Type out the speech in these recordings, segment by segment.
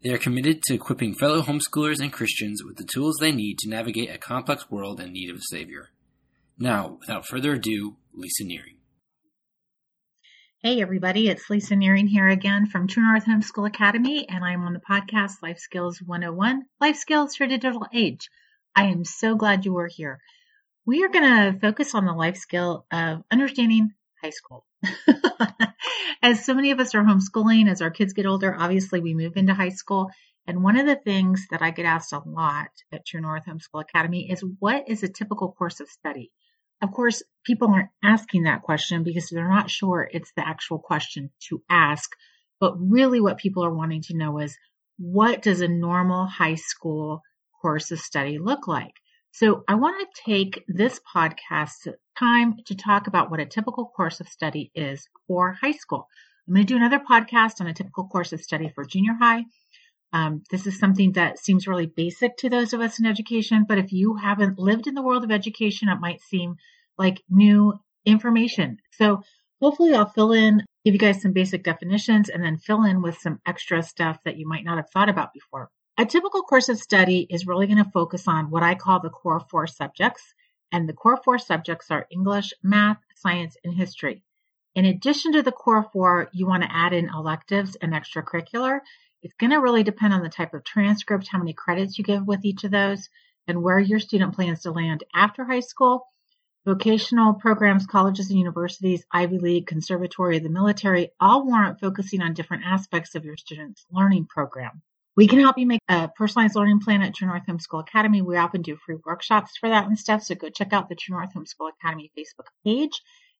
They are committed to equipping fellow homeschoolers and Christians with the tools they need to navigate a complex world in need of a Savior. Now, without further ado, Lisa Nehring. Hey, everybody, it's Lisa Nehring here again from True North Homeschool Academy, and I'm on the podcast Life Skills 101 Life Skills for Digital Age. I am so glad you are here. We are going to focus on the life skill of understanding high school. as so many of us are homeschooling, as our kids get older, obviously we move into high school. And one of the things that I get asked a lot at True North Homeschool Academy is what is a typical course of study? Of course, people aren't asking that question because they're not sure it's the actual question to ask. But really, what people are wanting to know is what does a normal high school course of study look like? So I want to take this podcast time to talk about what a typical course of study is for high school. I'm going to do another podcast on a typical course of study for junior high. Um, this is something that seems really basic to those of us in education, but if you haven't lived in the world of education, it might seem like new information. So hopefully I'll fill in, give you guys some basic definitions and then fill in with some extra stuff that you might not have thought about before. A typical course of study is really going to focus on what I call the core four subjects. And the core four subjects are English, math, science, and history. In addition to the core four, you want to add in electives and extracurricular. It's going to really depend on the type of transcript, how many credits you give with each of those, and where your student plans to land after high school. Vocational programs, colleges and universities, Ivy League, conservatory, the military all warrant focusing on different aspects of your student's learning program. We can help you make a personalized learning plan at True North Homeschool Academy. We often do free workshops for that and stuff. So go check out the True North Homeschool Academy Facebook page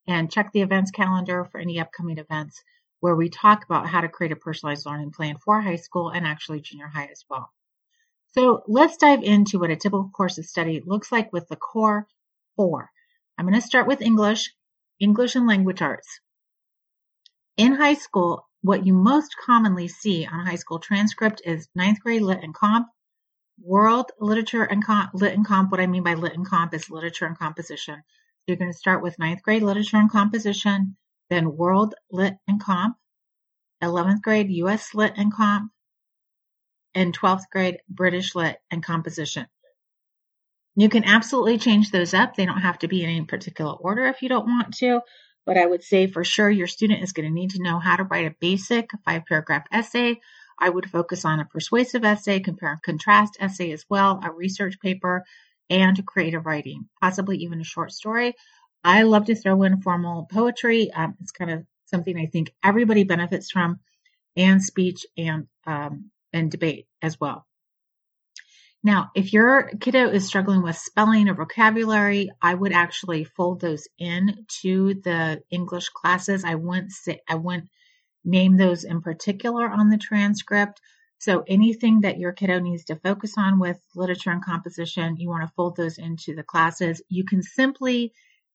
and check the events calendar for any upcoming events where we talk about how to create a personalized learning plan for high school and actually junior high as well. So let's dive into what a typical course of study looks like with the core four. I'm going to start with English, English and language arts. In high school, what you most commonly see on a high school transcript is ninth grade lit and comp, world literature and comp, lit and comp. What I mean by lit and comp is literature and composition. So you're going to start with ninth grade literature and composition, then world lit and comp, 11th grade US lit and comp, and 12th grade British lit and composition. You can absolutely change those up. They don't have to be in any particular order if you don't want to. But I would say for sure your student is going to need to know how to write a basic five paragraph essay. I would focus on a persuasive essay, compare and contrast essay as well, a research paper, and creative writing, possibly even a short story. I love to throw in formal poetry. Um, it's kind of something I think everybody benefits from, and speech and um, and debate as well. Now, if your kiddo is struggling with spelling or vocabulary, I would actually fold those in to the English classes. I wouldn't I wouldn't name those in particular on the transcript. So anything that your kiddo needs to focus on with literature and composition, you want to fold those into the classes. You can simply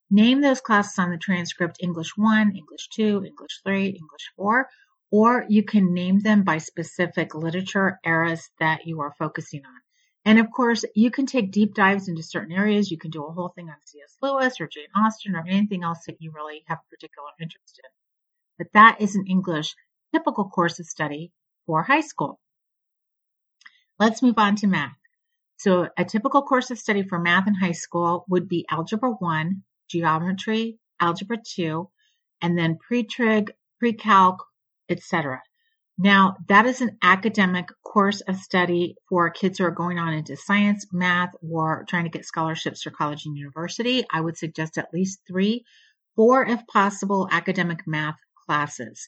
name those classes on the transcript English 1, English 2, English 3, English 4, or you can name them by specific literature eras that you are focusing on. And of course, you can take deep dives into certain areas. You can do a whole thing on C.S. Lewis or Jane Austen or anything else that you really have a particular interest in. But that is an English typical course of study for high school. Let's move on to math. So a typical course of study for math in high school would be Algebra 1, Geometry, Algebra 2, and then pre-trig, pre-calc, etc. Now, that is an academic course of study for kids who are going on into science, math, or trying to get scholarships for college and university. I would suggest at least three, four if possible, academic math classes.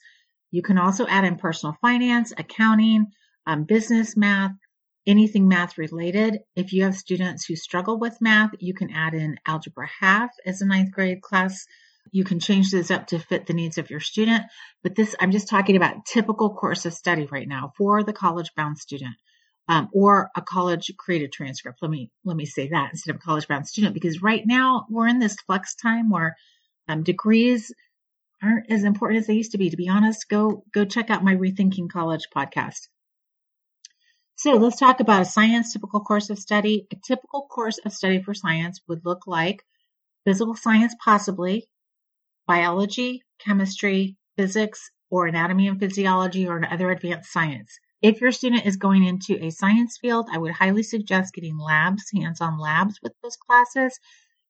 You can also add in personal finance, accounting, um, business math, anything math related. If you have students who struggle with math, you can add in algebra half as a ninth grade class you can change this up to fit the needs of your student, but this, I'm just talking about typical course of study right now for the college bound student. um, or a college created transcript. Let me let me say that instead of college bound student, because right now we're in this flex time where um, degrees aren't as important as they used to be. To be honest, go go check out my Rethinking College podcast. So let's talk about a science typical course of study. A typical course of study for science would look like physical science, possibly biology, chemistry, physics, or anatomy and physiology, or another advanced science. If your student is going into a science field, I would highly suggest getting labs, hands-on labs with those classes.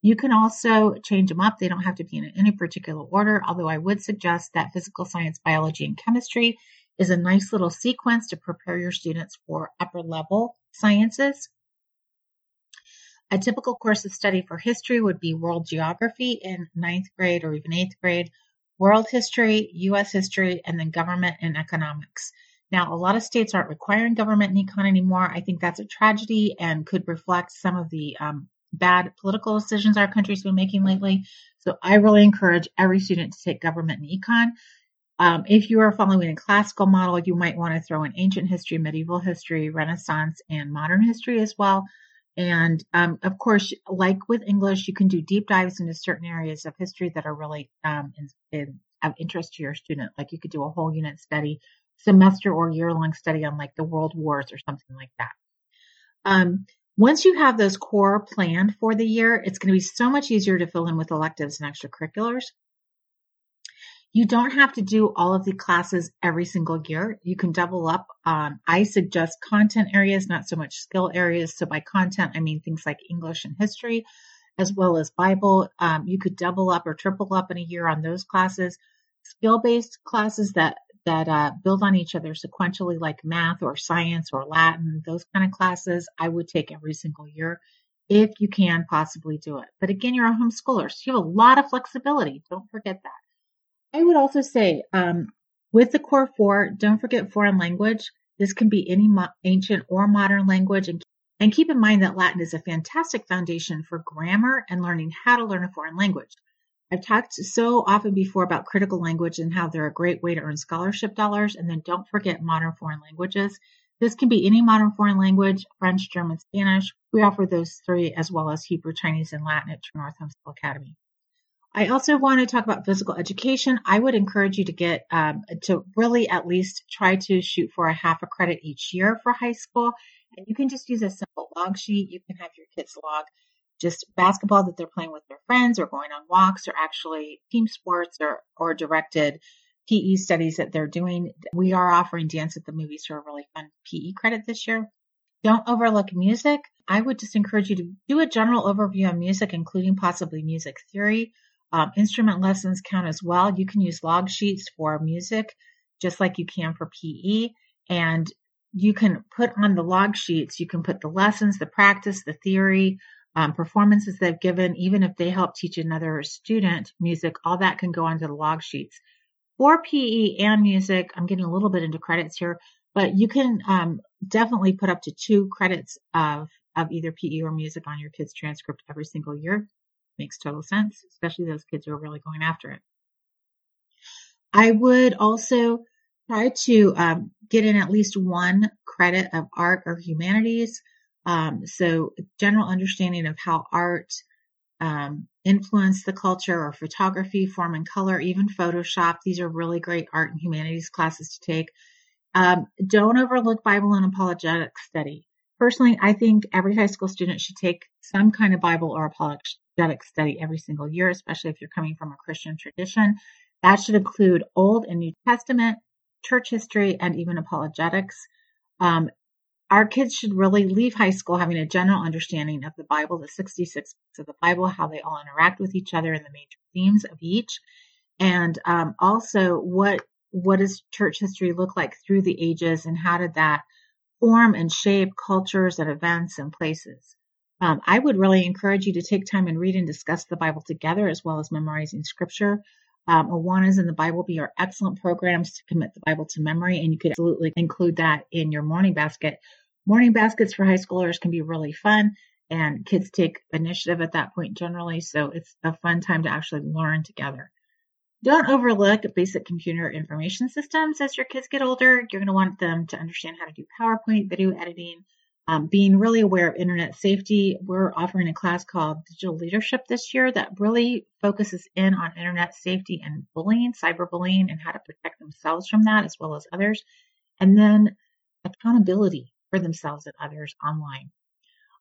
You can also change them up. They don't have to be in any particular order, although I would suggest that physical science, biology, and chemistry is a nice little sequence to prepare your students for upper level sciences. A typical course of study for history would be world geography in ninth grade or even eighth grade, world history, U.S. history, and then government and economics. Now, a lot of states aren't requiring government and econ anymore. I think that's a tragedy and could reflect some of the um, bad political decisions our country's been making lately. So I really encourage every student to take government and econ. Um, if you are following a classical model, you might want to throw in ancient history, medieval history, Renaissance, and modern history as well. And um, of course, like with English, you can do deep dives into certain areas of history that are really um, in, in, of interest to your student. Like you could do a whole unit study, semester or year long study on like the world wars or something like that. Um, once you have those core planned for the year, it's going to be so much easier to fill in with electives and extracurriculars. You don't have to do all of the classes every single year. You can double up. Um, I suggest content areas, not so much skill areas. So by content, I mean things like English and history, as well as Bible. Um, you could double up or triple up in a year on those classes. Skill-based classes that that uh, build on each other sequentially, like math or science or Latin, those kind of classes, I would take every single year if you can possibly do it. But again, you're a homeschooler, so you have a lot of flexibility. Don't forget that. I would also say, um, with the core four, don't forget foreign language. This can be any mo- ancient or modern language and and keep in mind that Latin is a fantastic foundation for grammar and learning how to learn a foreign language. I've talked so often before about critical language and how they're a great way to earn scholarship dollars. And then don't forget modern foreign languages. This can be any modern foreign language, French, German, Spanish. We offer those three as well as Hebrew, Chinese, and Latin at True North Homeschool Academy. I also want to talk about physical education. I would encourage you to get um, to really at least try to shoot for a half a credit each year for high school. And you can just use a simple log sheet. You can have your kids log just basketball that they're playing with their friends or going on walks or actually team sports or, or directed PE studies that they're doing. We are offering dance at the movies for a really fun PE credit this year. Don't overlook music. I would just encourage you to do a general overview on music, including possibly music theory. Um, instrument lessons count as well. You can use log sheets for music, just like you can for PE. And you can put on the log sheets, you can put the lessons, the practice, the theory, um, performances they've given, even if they help teach another student music, all that can go onto the log sheets. For PE and music, I'm getting a little bit into credits here, but you can um, definitely put up to two credits of of either PE or music on your kid's transcript every single year. Makes total sense, especially those kids who are really going after it. I would also try to um, get in at least one credit of art or humanities. Um, so general understanding of how art um, influenced the culture or photography, form and color, even Photoshop. These are really great art and humanities classes to take. Um, don't overlook Bible and apologetic study. Personally, I think every high school student should take some kind of Bible or apologetic study every single year, especially if you're coming from a Christian tradition. That should include Old and New Testament, church history, and even apologetics. Um, our kids should really leave high school having a general understanding of the Bible, the 66 books of the Bible, how they all interact with each other, and the major themes of each, and um, also what what does church history look like through the ages, and how did that form and shape cultures and events and places. Um, I would really encourage you to take time and read and discuss the Bible together, as well as memorizing scripture. Um, Awanas in the Bible Bee are excellent programs to commit the Bible to memory, and you could absolutely include that in your morning basket. Morning baskets for high schoolers can be really fun, and kids take initiative at that point generally, so it's a fun time to actually learn together. Don't overlook basic computer information systems as your kids get older. You're going to want them to understand how to do PowerPoint, video editing, um, being really aware of internet safety. We're offering a class called Digital Leadership this year that really focuses in on internet safety and bullying, cyberbullying, and how to protect themselves from that as well as others. And then accountability for themselves and others online.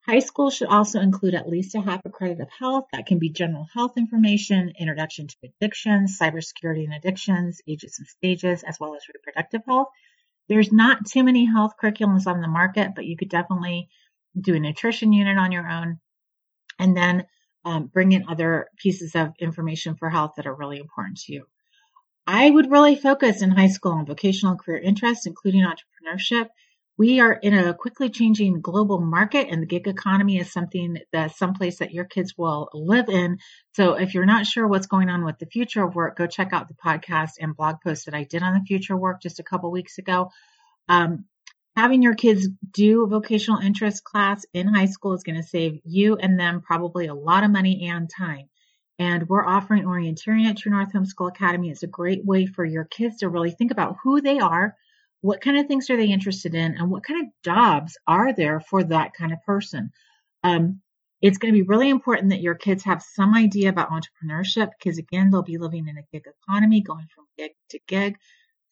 High school should also include at least a half a credit of health. That can be general health information, introduction to addictions, cybersecurity and addictions, ages and stages, as well as reproductive health. There's not too many health curriculums on the market, but you could definitely do a nutrition unit on your own and then um, bring in other pieces of information for health that are really important to you. I would really focus in high school on vocational career interests, including entrepreneurship. We are in a quickly changing global market and the gig economy is something that someplace that your kids will live in. So if you're not sure what's going on with the future of work, go check out the podcast and blog post that I did on the future of work just a couple weeks ago. Um, having your kids do a vocational interest class in high school is going to save you and them probably a lot of money and time. And we're offering orienteering at True North Homeschool Academy. It's a great way for your kids to really think about who they are, what kind of things are they interested in, and what kind of jobs are there for that kind of person. Um, it's going to be really important that your kids have some idea about entrepreneurship because, again, they'll be living in a gig economy, going from gig to gig.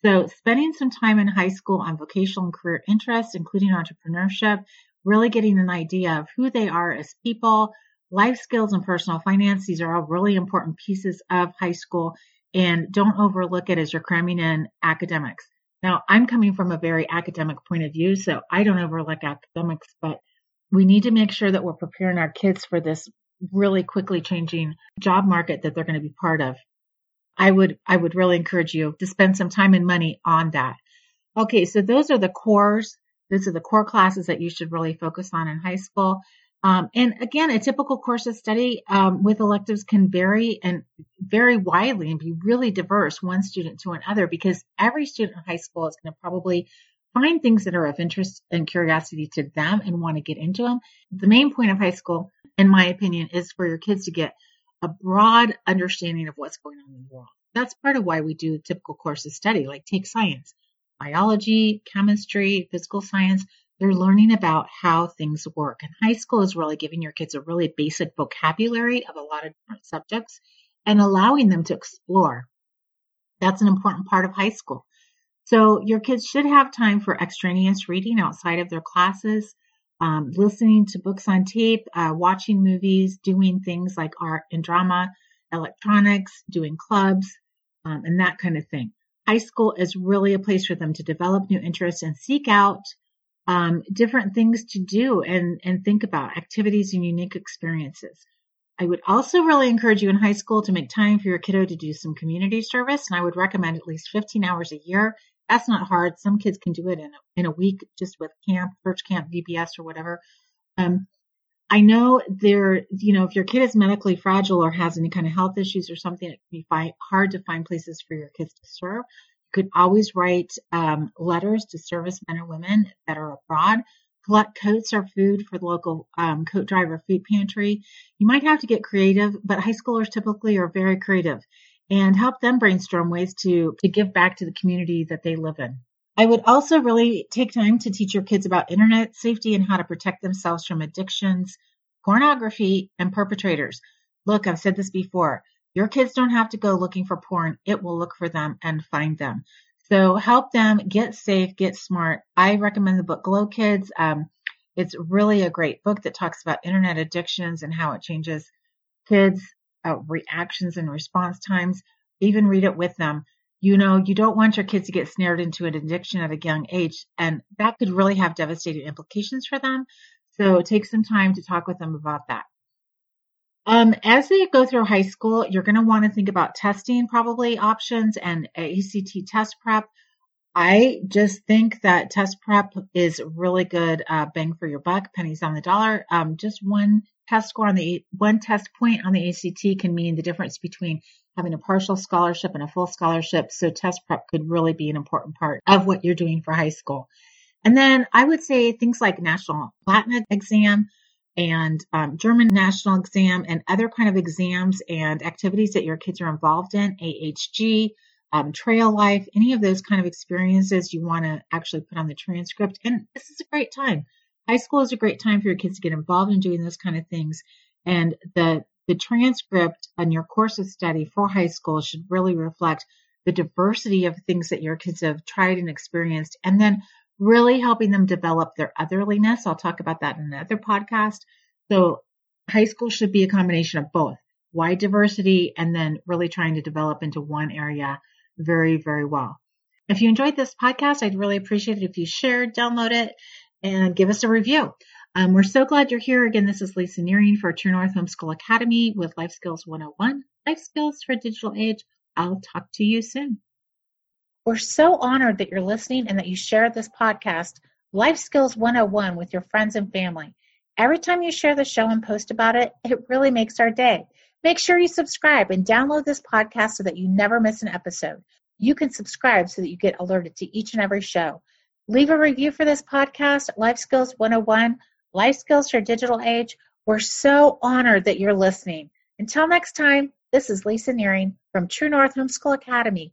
So, spending some time in high school on vocational and career interests, including entrepreneurship, really getting an idea of who they are as people, life skills, and personal finance. These are all really important pieces of high school, and don't overlook it as you're cramming in academics. Now, I'm coming from a very academic point of view, so I don't overlook academics, but we need to make sure that we're preparing our kids for this really quickly changing job market that they're going to be part of. I would, I would really encourage you to spend some time and money on that. Okay. So those are the cores. Those are the core classes that you should really focus on in high school. Um, and again, a typical course of study um, with electives can vary and vary widely and be really diverse one student to another because every student in high school is going to probably find things that are of interest and curiosity to them and want to get into them. The main point of high school, in my opinion, is for your kids to get a broad understanding of what's going on in the world. That's part of why we do typical course of study, like take science, biology, chemistry, physical science they're learning about how things work. And high school is really giving your kids a really basic vocabulary of a lot of different subjects and allowing them to explore. That's an important part of high school. So your kids should have time for extraneous reading outside of their classes, um, listening to books on tape, uh, watching movies, doing things like art and drama, electronics, doing clubs, um, and that kind of thing. High school is really a place for them to develop new interests and seek out um, different things to do and, and think about activities and unique experiences. I would also really encourage you in high school to make time for your kiddo to do some community service. And I would recommend at least 15 hours a year. That's not hard. Some kids can do it in a, in a week just with camp, church camp, VBS or whatever. Um, I know there, you know, if your kid is medically fragile or has any kind of health issues or something, it can be hard to find places for your kids to serve could always write um, letters to servicemen and women that are abroad. Collect coats or food for the local um, coat driver food pantry. You might have to get creative, but high schoolers typically are very creative and help them brainstorm ways to, to give back to the community that they live in. I would also really take time to teach your kids about internet safety and how to protect themselves from addictions, pornography, and perpetrators. Look, I've said this before. Your kids don't have to go looking for porn. It will look for them and find them. So help them get safe, get smart. I recommend the book Glow Kids. Um, it's really a great book that talks about internet addictions and how it changes kids' uh, reactions and response times. Even read it with them. You know, you don't want your kids to get snared into an addiction at a young age, and that could really have devastating implications for them. So take some time to talk with them about that. Um, as they go through high school, you're going to want to think about testing probably options and ACT test prep. I just think that test prep is really good uh, bang for your buck, pennies on the dollar. Um, just one test score on the one test point on the ACT can mean the difference between having a partial scholarship and a full scholarship. So test prep could really be an important part of what you're doing for high school. And then I would say things like national Latin exam, and um, German national exam and other kind of exams and activities that your kids are involved in, AHG, um, trail life, any of those kind of experiences you want to actually put on the transcript. And this is a great time. High school is a great time for your kids to get involved in doing those kind of things. And the the transcript on your course of study for high school should really reflect the diversity of things that your kids have tried and experienced, and then really helping them develop their otherliness. I'll talk about that in another podcast. So high school should be a combination of both wide diversity and then really trying to develop into one area very, very well. If you enjoyed this podcast, I'd really appreciate it if you shared, download it, and give us a review. Um, we're so glad you're here. Again, this is Lisa Nehring for True North Homeschool Academy with Life Skills 101, Life Skills for Digital Age. I'll talk to you soon. We're so honored that you're listening and that you share this podcast, Life Skills 101, with your friends and family. Every time you share the show and post about it, it really makes our day. Make sure you subscribe and download this podcast so that you never miss an episode. You can subscribe so that you get alerted to each and every show. Leave a review for this podcast, Life Skills 101, Life Skills for Digital Age. We're so honored that you're listening. Until next time, this is Lisa Nehring from True North Homeschool Academy.